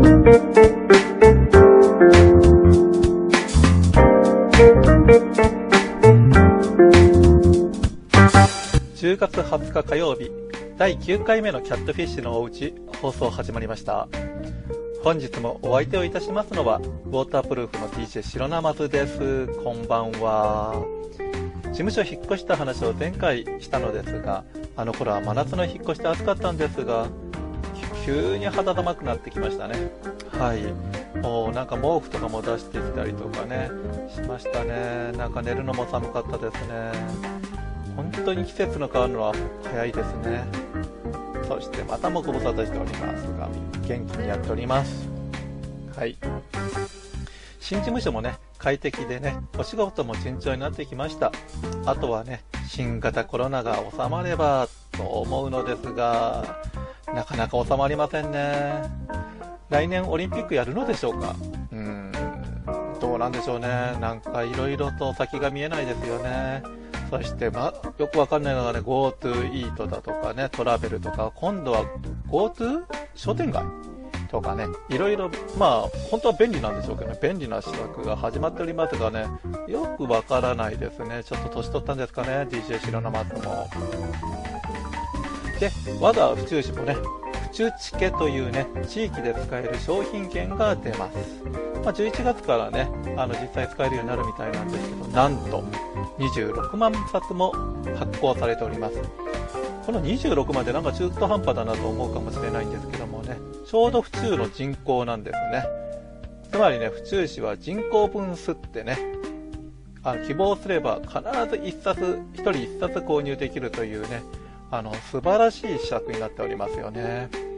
10月20日火曜日第9回目のキャットフィッシュのおうち放送始まりました。本日もお相手をいたしますのはウォータープルーフの DJ 白ナマズです。こんばんは。事務所引っ越した話を前回したのですがあの頃は真夏の引っ越して暑かったんですが急に肌寒くなってきましたね。はい。もうなんか毛布とかも出してきたりとかねしましたね。なんか寝るのも寒かったですね。本当に季節の変わるのは早いですね。そしてまたもご無沙汰しておりますが元気にやっております。はい。新事務所もね快適でねお仕事も順調になってきました。あとはね新型コロナが収まればと思うのですがなかなか収まりませんね。来年オリンピックやるのでしょうか？うーん。どうなんでしょうね。なんかいろいろと先が見えないですよね。そして、ま、よくわかんないのがね、GoTo イートだとかね、トラベルとか、今度は GoTo 商店街とかね、いろいろ、まあ、本当は便利なんでしょうけどね、便利な施策が始まっておりますがね、よくわからないですね。ちょっと年取ったんですかね、DJ 白生松も。で、我が府中市もね、府中チケというね、地域で使える商品券が出ます。まあ、11月からね、あの、実際使えるようになるみたいなんですけど、なんと、26万冊も発行されております。この26万でなんか中途半端だなと思うかもしれないんですけどもね、ちょうど府中の人口なんですね。つまりね、府中市は人口分数ってね、あ希望すれば必ず1冊、1人1冊購入できるというね、あの、素晴らしい施策になっておりますよね。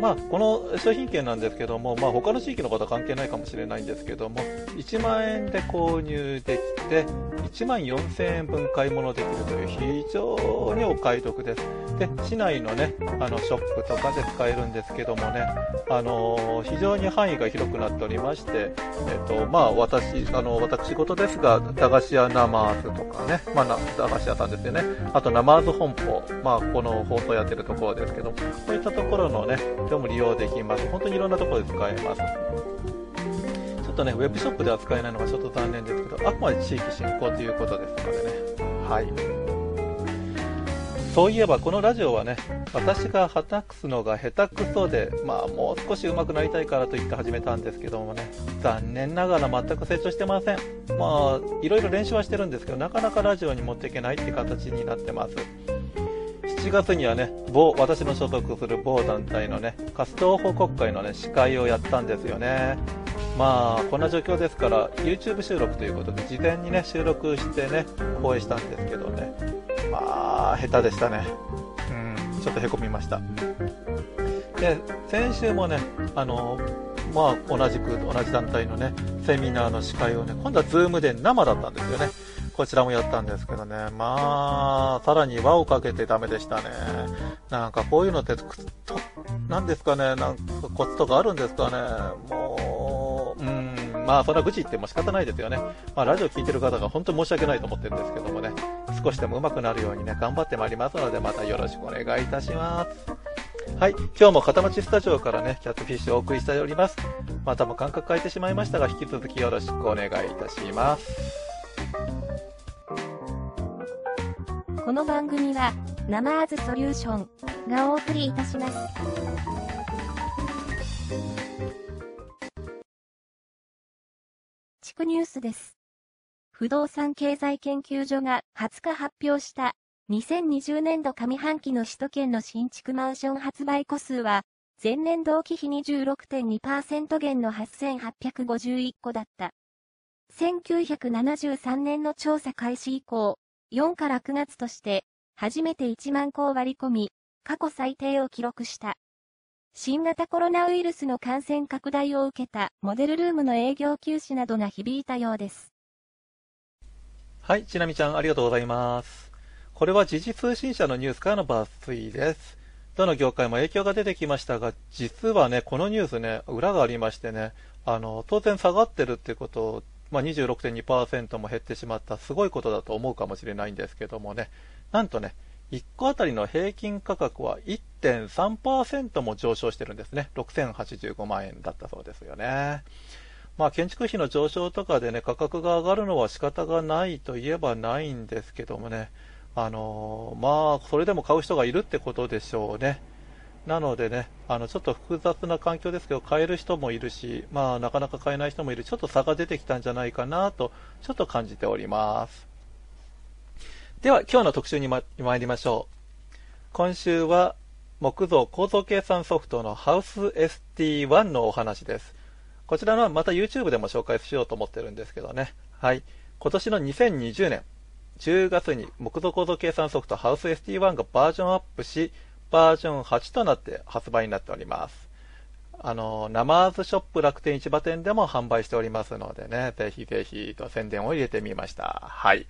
まあ、この商品券なんですけども、まあ、他の地域の方は関係ないかもしれないんですけども、1万円で購入できて、1万4000円分買い物できるという非常にお買い得です。で、市内のね、あの、ショップとかで使えるんですけどもね、あの、非常に範囲が広くなっておりまして、えっ、と、まあ、私、あの、私事ですが、駄菓子屋ナマーズとかね、まあ、駄菓子屋さんですよね、あとナマーズ本舗、まあ、この放送やってるところですけども、こういったところのね、ね、でも利用できます。本当にいろんなところで使えます。ちょっとね、ウェブショップでは使えないのがちょっと残念ですけど、あくまで地域振興ということですのでね。はい。そういえばこのラジオはね、私がはたくすのが下手くそで、まあもう少し上手くなりたいからと言って始めたんですけどもね、残念ながら全く成長してません。まあ、いろいろ練習はしてるんですけど、なかなかラジオに持っていけないって形になってます。7月にはね、某、私の所属する某団体のね、活動報告会のね、司会をやったんですよね。まあ、こんな状況ですから、YouTube 収録ということで、事前にね、収録してね、放映したんですけどね、まあ、下手でしたね。うん、ちょっとへこみました。で、先週もね、あの、まあ、同じく、同じ団体のね、セミナーの司会をね、今度は Zoom で生だったんですよね。こちらもやったんですけどね、まあ、さらに輪をかけてダメでしたね。なんかこういうのって、くとなんですかね、なんかコツとかあるんですかね、もう、うん、まあ、それは愚痴言っても仕方ないですよね。まあ、ラジオ聞いてる方が本当に申し訳ないと思ってるんですけどもね、少しでも上手くなるようにね、頑張ってまいりますので、またよろしくお願いいたします。はい。今日も片町スタジオからね、キャットフィッシュをお送りしております。またも間隔変えてしまいましたが、引き続きよろしくお願いいたします。この番組は、ナマーズソリューションがお送りいたします。地区ニュースです。不動産経済研究所が20日発表した2020年度上半期の首都圏の新築マンション発売戸数は前年同期比26.2%減の8851戸だった。1973年の調査開始以降、4から9月として、初めて1万個を割り込み、過去最低を記録した。新型コロナウイルスの感染拡大を受けたモデルルームの営業休止などが響いたようです。はい、ちなみちゃんありがとうございます。これは時事通信社のニュースからの抜粋です。どの業界も影響が出てきましたが、実はね、このニュースね、裏がありましてね、あの、当然下がってるっていうことをまあ、26.2%も減ってしまったすごいことだと思うかもしれないんですけどもね、なんとね、1個あたりの平均価格は1.3%も上昇してるんですね。6085万円だったそうですよね。まあ、建築費の上昇とかでね、価格が上がるのは仕方がないといえばないんですけどもね、あのー、まあ、それでも買う人がいるってことでしょうね。なのでね、あの、ちょっと複雑な環境ですけど、買える人もいるし、まあ、なかなか買えない人もいる、ちょっと差が出てきたんじゃないかなと、ちょっと感じております。では、今日の特集にま参りましょう。今週は、木造構造計算ソフトのハウス ST1 のお話です。こちらのはまた YouTube でも紹介しようと思ってるんですけどね。はい。今年の2020年10月に木造構造計算ソフトハウス ST1 がバージョンアップし、バージョン8となって発売になっております。あの、ナマーズショップ楽天市場店でも販売しておりますのでね、ぜひぜひと宣伝を入れてみました。はい。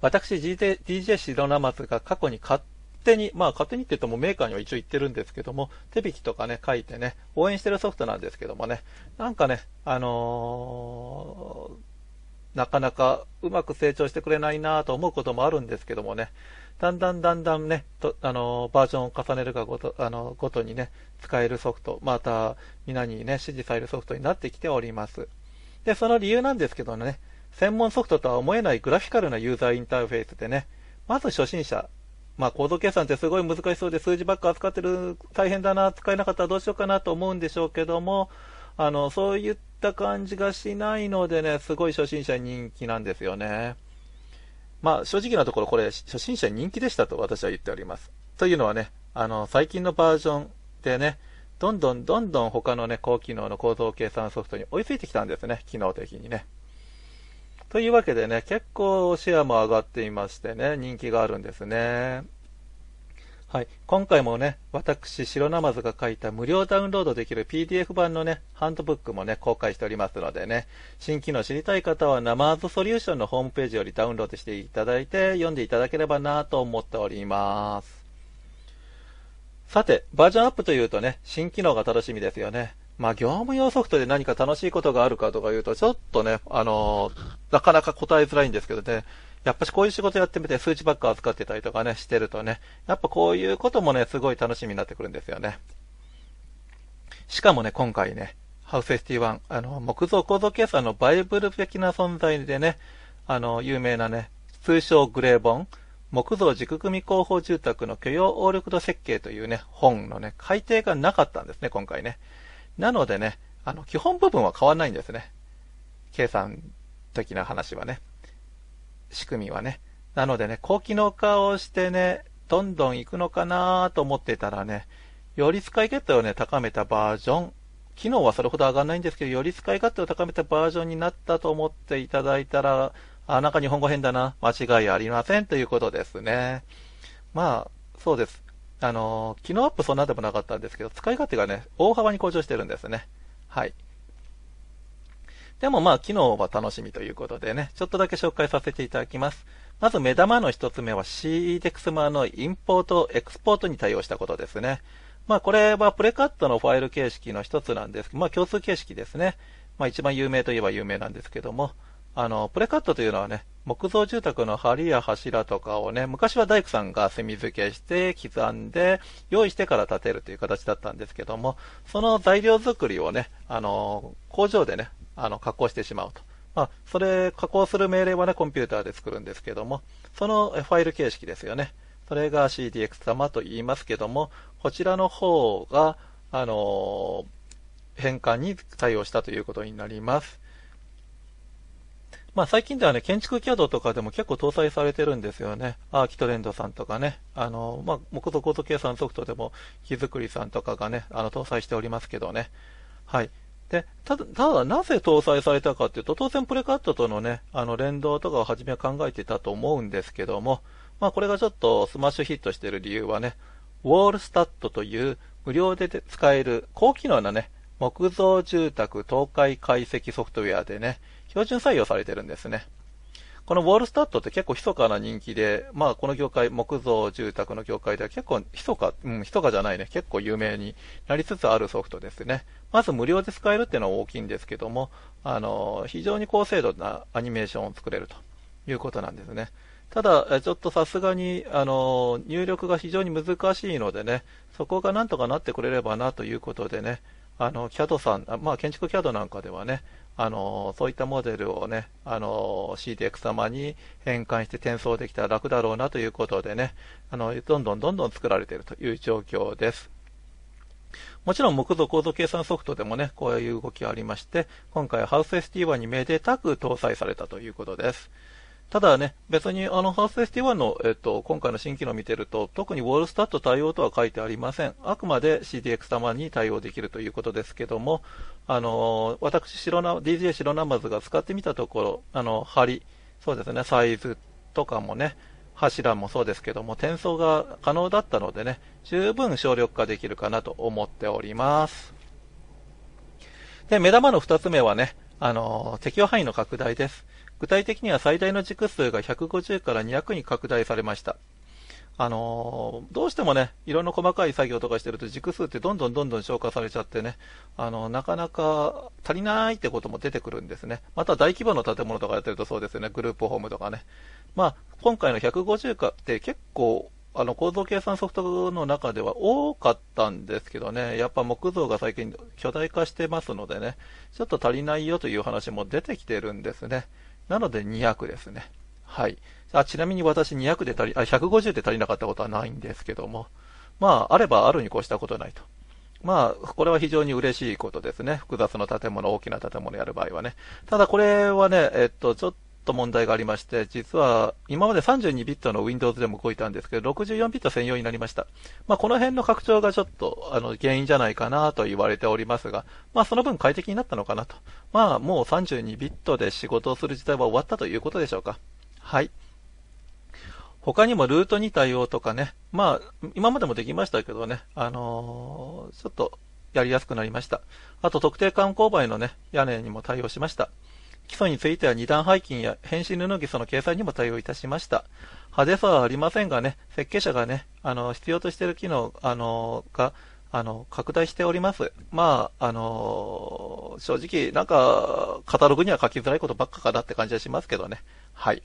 私、DJ, DJ 白ナマズが過去に勝手に、まあ勝手にって言ってもメーカーには一応言ってるんですけども、手引きとかね、書いてね、応援してるソフトなんですけどもね、なんかね、あのー、なかなかうまく成長してくれないなと思うこともあるんですけどもね、だんだんだんだんね、とあのバージョンを重ねるがごとあのごとにね、使えるソフト、また皆にね、支持されるソフトになってきております。で、その理由なんですけどね、専門ソフトとは思えないグラフィカルなユーザーインターフェースでね、まず初心者、まあ、コード計算ってすごい難しそうで数字ばっか扱ってる大変だな、使えなかったらどうしようかなと思うんでしょうけども、あの、そういった感じがしないのでね、すごい初心者に人気なんですよね。まあ、正直なところこれ初心者人気でしたと私は言っております。というのはね、あの、最近のバージョンでね、どんどんどんどん他のね、高機能の構造計算ソフトに追いついてきたんですね、機能的にね。というわけでね、結構シェアも上がっていましてね、人気があるんですね。はい。今回もね、私、白ナマズが書いた無料ダウンロードできる PDF 版のね、ハンドブックもね、公開しておりますのでね、新機能知りたい方はナマズソリューションのホームページよりダウンロードしていただいて、読んでいただければなと思っております。さて、バージョンアップというとね、新機能が楽しみですよね。まあ、業務用ソフトで何か楽しいことがあるかとか言うと、ちょっとね、あのー、なかなか答えづらいんですけどね、やっぱしこういう仕事やってみて数値ばっか扱ってたりとかね、してるとね、やっぱこういうこともね、すごい楽しみになってくるんですよね。しかもね、今回ね、ハウス ST1、あの、木造構造計算のバイブル的な存在でね、あの、有名なね、通称グレー本、木造軸組工法住宅の許容応力度設計というね、本のね、改定がなかったんですね、今回ね。なのでね、あの、基本部分は変わらないんですね。計算的な話はね。仕組みはね。なのでね、高機能化をしてね、どんどん行くのかなと思ってたらね、より使い勝手をね、高めたバージョン、機能はそれほど上がらないんですけど、より使い勝手を高めたバージョンになったと思っていただいたら、あ、なんか日本語変だな、間違いありませんということですね。まあ、そうです。あの、機能アップそんなでもなかったんですけど、使い勝手がね、大幅に向上してるんですね。はい。でもまあ、機能は楽しみということでね、ちょっとだけ紹介させていただきます。まず目玉の一つ目は CEDEXMA のインポート、エクスポートに対応したことですね。まあこれはプレカットのファイル形式の一つなんですけど、まあ共通形式ですね。まあ一番有名といえば有名なんですけども、あの、プレカットというのはね、木造住宅の梁や柱とかをね、昔は大工さんが墨付けして刻んで用意してから建てるという形だったんですけども、その材料作りをね、あの、工場でね、あの、加工してしまうと。まあ、それ、加工する命令はね、コンピューターで作るんですけども、そのファイル形式ですよね。それが CDX 様と言いますけども、こちらの方が、あの変換に対応したということになります。まあ最近ではね、建築 CAD とかでも結構搭載されてるんですよね。アーキトレンドさんとかね、あの、まあ、木造構造計算ソフトでも、木造りさんとかがね、あの、搭載しておりますけどね。はい。で、ただ、ただなぜ搭載されたかっていうと、当然プレカットとのね、あの、連動とかを初めは考えていたと思うんですけども、まあこれがちょっとスマッシュヒットしてる理由はね、 wallstatという無料で使える高機能なね、木造住宅倒壊解析ソフトウェアでね、標準採用されてるんですね。この wallstatって結構密かな人気で、まあこの業界、木造住宅の業界では結構密か、うん、密かじゃないね、結構有名になりつつあるソフトですね。まず無料で使えるっていうのは大きいんですけども、あの、非常に高精度なアニメーションを作れるということなんですね。ただ、ちょっとさすがに、あの、入力が非常に難しいのでね、そこがなんとかなってくれればなということでね、あの、CAD さん、まあ、建築 CAD なんかではね、あの、そういったモデルをね、あの、CDX 様に変換して転送できたら楽だろうなということでね、あの、どんどんどんどん作られているという状況です。もちろん木造構造計算ソフトでもね、こういう動きがありまして、今回ハウス ST1 にめでたく搭載されたということです。ただね、別にあのハウス ST1 の、えっと、今回の新機能を見てると、特にウォールスタット対応とは書いてありません。あくまで CDX 様に対応できるということですけども、あの私、白な DJ 白ナマズが使ってみたところ、あの、針、そうですね、サイズとかもね、柱もそうですけども、転送が可能だったのでね、十分省力化できるかなと思っております。で、目玉の2つ目はね、あの適用範囲の拡大です。具体的には最大の軸数が150から200に拡大されました。あのー、どうしてもね、色の細かい作業とかしてると軸数ってどんどんどんどん消化されちゃってね、あのー、なかなか足りないってことも出てくるんですね。また大規模の建物とかやってるとそうですよね、グループホームとかね。まあ、今回の150かって結構、あの構造計算ソフトの中では多かったんですけどね、やっぱ木造が最近巨大化してますのでね、ちょっと足りないよという話も出てきてるんですね。なので200ですね。はい。あちなみに私200で足り、あ、150で足りなかったことはないんですけども、まあ、あればあるに越したことないと。まあ、これは非常に嬉しいことですね。複雑な建物、大きな建物やる場合はね。ただこれはね、えっと、ちょっと問題がありまして、実は今まで32ビットの Windows でも動いたんですけど、64ビット専用になりました。まあ、この辺の拡張がちょっとあの原因じゃないかなと言われておりますが、まあ、その分快適になったのかなと。まあ、もう32ビットで仕事をする時代は終わったということでしょうか。はい。他にもルートに対応とかね、まあ、今までもできましたけどね、あのー、ちょっとやりやすくなりました。あと、特定観光媒のね、屋根にも対応しました。基礎については二段背筋や変身布基礎の掲載にも対応いたしました。派手さはありませんがね、設計者がね、あの、必要としている機能、あの、が、あの、拡大しております。まあ、あの、正直、なんか、カタログには書きづらいことばっかかなって感じはしますけどね。はい。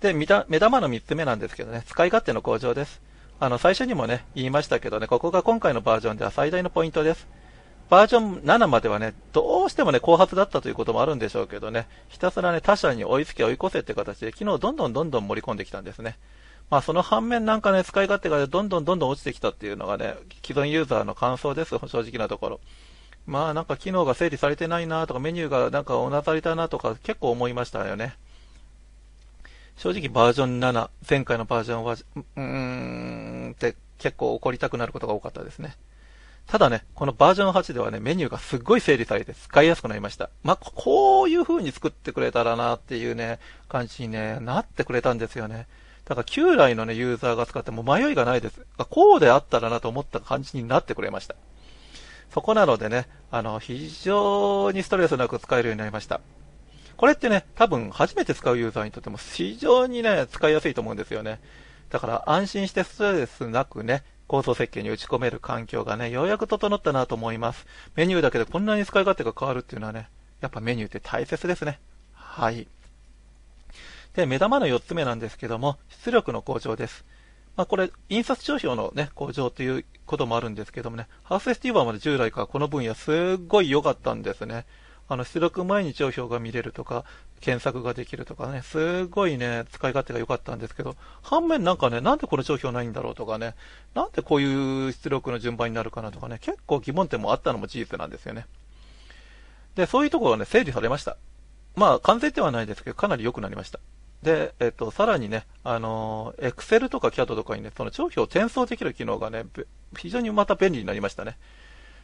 で、目玉の3つ目なんですけどね、使い勝手の向上です。あの、最初にもね、言いましたけどね、ここが今回のバージョンでは最大のポイントです。バージョン7まではね、どうしてもね、後発だったということもあるんでしょうけどね、ひたすらね、他社に追いつけ追い越せって形で、昨日どんどんどんどん盛り込んできたんですね。まあその反面なんかね、使い勝手がどんどんどんどん落ちてきたっていうのがね、既存ユーザーの感想です、正直なところ。まあなんか機能が整理されてないなとか、メニューがなんかおなされたなとか結構思いましたよね。正直バージョン7、前回のバージョンは、うーんって結構怒りたくなることが多かったですね。ただね、このバージョン8ではね、メニューがすっごい整理されて使いやすくなりました。まあ、こういう風に作ってくれたらなっていうね、感じにね、なってくれたんですよね。だから旧来のね、ユーザーが使っても迷いがないです。こうであったらなと思った感じになってくれました。そこなのでね、あの、非常にストレスなく使えるようになりました。これってね、多分初めて使うユーザーにとっても非常にね、使いやすいと思うんですよね。だから安心してストレスなくね、構造設計に打ち込める環境がね、ようやく整ったなと思います。メニューだけでこんなに使い勝手が変わるっていうのはね、やっぱメニューって大切ですね。はい。で、目玉の4つ目なんですけども、出力の向上です。まあ、これ、印刷帳票のね、向上ということもあるんですけどもね、ハーフェスティーバーまで従来からこの分野すっごい良かったんですね。あの、出力前に帳票が見れるとか、検索ができるとかね、すごいね、使い勝手が良かったんですけど、反面なんかね、なんでこの帳票ないんだろうとかね、なんでこういう出力の順番になるかなとかね、結構疑問点もあったのも事実なんですよね。で、そういうところはね、整理されました。まあ、完全ではないですけど、かなり良くなりました。で、えっと、さらにね、あの、Excel とか CAD とかにね、その帳票を転送できる機能がね、非常にまた便利になりましたね。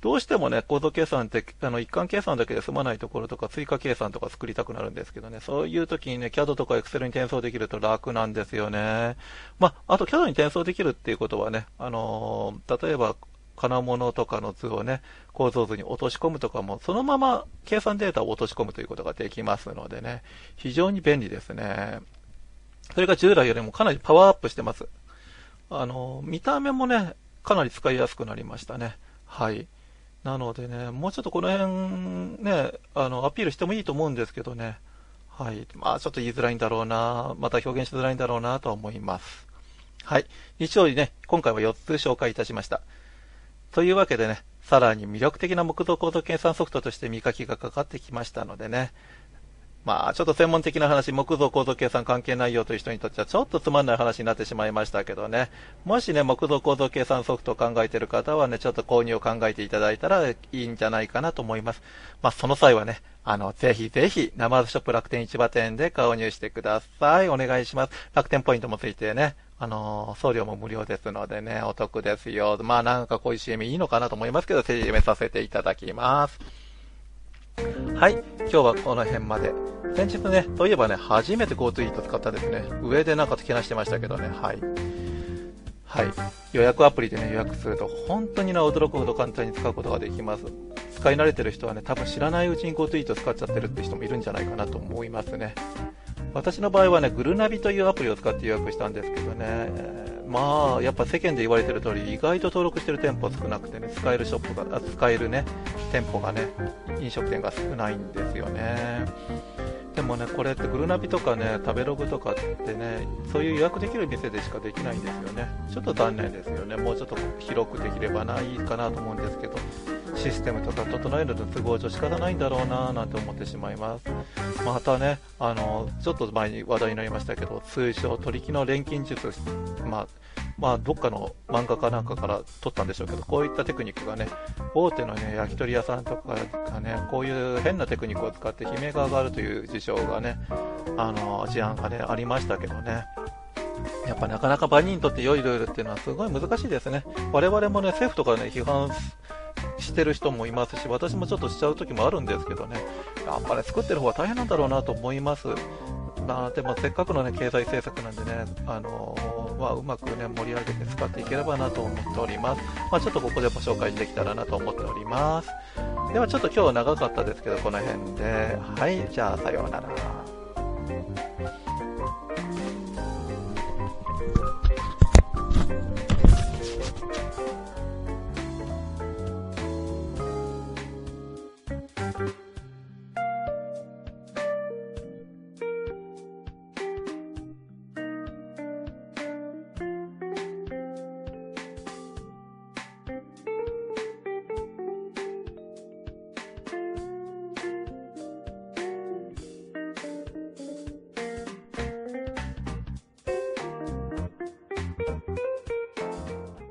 どうしてもね、構造計算って、あの、一貫計算だけで済まないところとか、追加計算とか作りたくなるんですけどね、そういう時にね、CAD とか Excel に転送できると楽なんですよね。まあ、あと CAD に転送できるっていうことはね、あのー、例えば、金物とかの図をね、構造図に落とし込むとかも、そのまま計算データを落とし込むということができますのでね、非常に便利ですね。それが従来よりもかなりパワーアップしてます。あの、見た目もね、かなり使いやすくなりましたね。はい。なのでね、もうちょっとこの辺ね、あの、アピールしてもいいと思うんですけどね。はい。まあ、ちょっと言いづらいんだろうな、また表現しづらいんだろうなと思います。はい。一応ね、今回は4つ紹介いたしました。というわけでね、さらに魅力的な木造構造計算ソフトとして見かけがかかってきましたのでね、まあ、ちょっと専門的な話、木造構造計算関係ないよという人にとってはちょっとつまんない話になってしまいましたけどね、もしね、木造構造計算ソフトを考えている方はね、ちょっと購入を考えていただいたらいいんじゃないかなと思います。まあ、その際はね、あの、ぜひぜひ、生ショップ楽天市場店で購入してください。お願いします。楽天ポイントもついてね、あの送料も無料ですのでね、お得ですよ。まあなんかこういう CM いいのかなと思いますけど、CM させていただきます。はい、今日はこの辺まで。先日ね、といえばね、初めて GoTo イート使ったですね。上でなんかけなしてましたけどね、はい。はい。予約アプリでね、予約すると、本当にね、驚くほど簡単に使うことができます。使い慣れてる人はね、多分知らないうちに GoTo イート使っちゃってるって人もいるんじゃないかなと思いますね。私の場合はね、グルナビというアプリを使って予約したんですけどね、まあ、やっぱ世間で言われてる通り、意外と登録してる店舗少なくてね、使えるショップが、使えるね、店舗がね、飲食店が少ないんですよね。でもね、これってグルナビとかね、食べログとかってね、そういう予約できる店でしかできないんですよね。ちょっと残念ですよね。もうちょっと広くできればないかなと思うんですけど、システムとか整えるの都合上仕方ないんだろうななんて思ってしまいます。またね、あの、ちょっと前に話題になりましたけど、通称取引の錬金術、まあ、まあ、どっかの漫画かなんかから撮ったんでしょうけど、こういったテクニックがね、大手のね、焼き鳥屋さんとかがね、こういう変なテクニックを使って悲鳴が上がるという事象がね、あの、事案がね、ありましたけどね。やっぱなかなか万人にとって良いルールっていうのはすごい難しいですね。我々もね、政府とかね、批判してる人もいますし、私もちょっとしちゃう時もあるんですけどね、やっぱり作ってる方は大変なんだろうなと思います。まあ、でもせっかくの、ね、経済政策なんでね、あのー、まあ、うまく、ね、盛り上げて使っていければなと思っております。まあ、ちょっとここでご紹介できたらなと思っております。ではちょっと今日は長かったですけど、この辺で。はい、じゃあさようなら。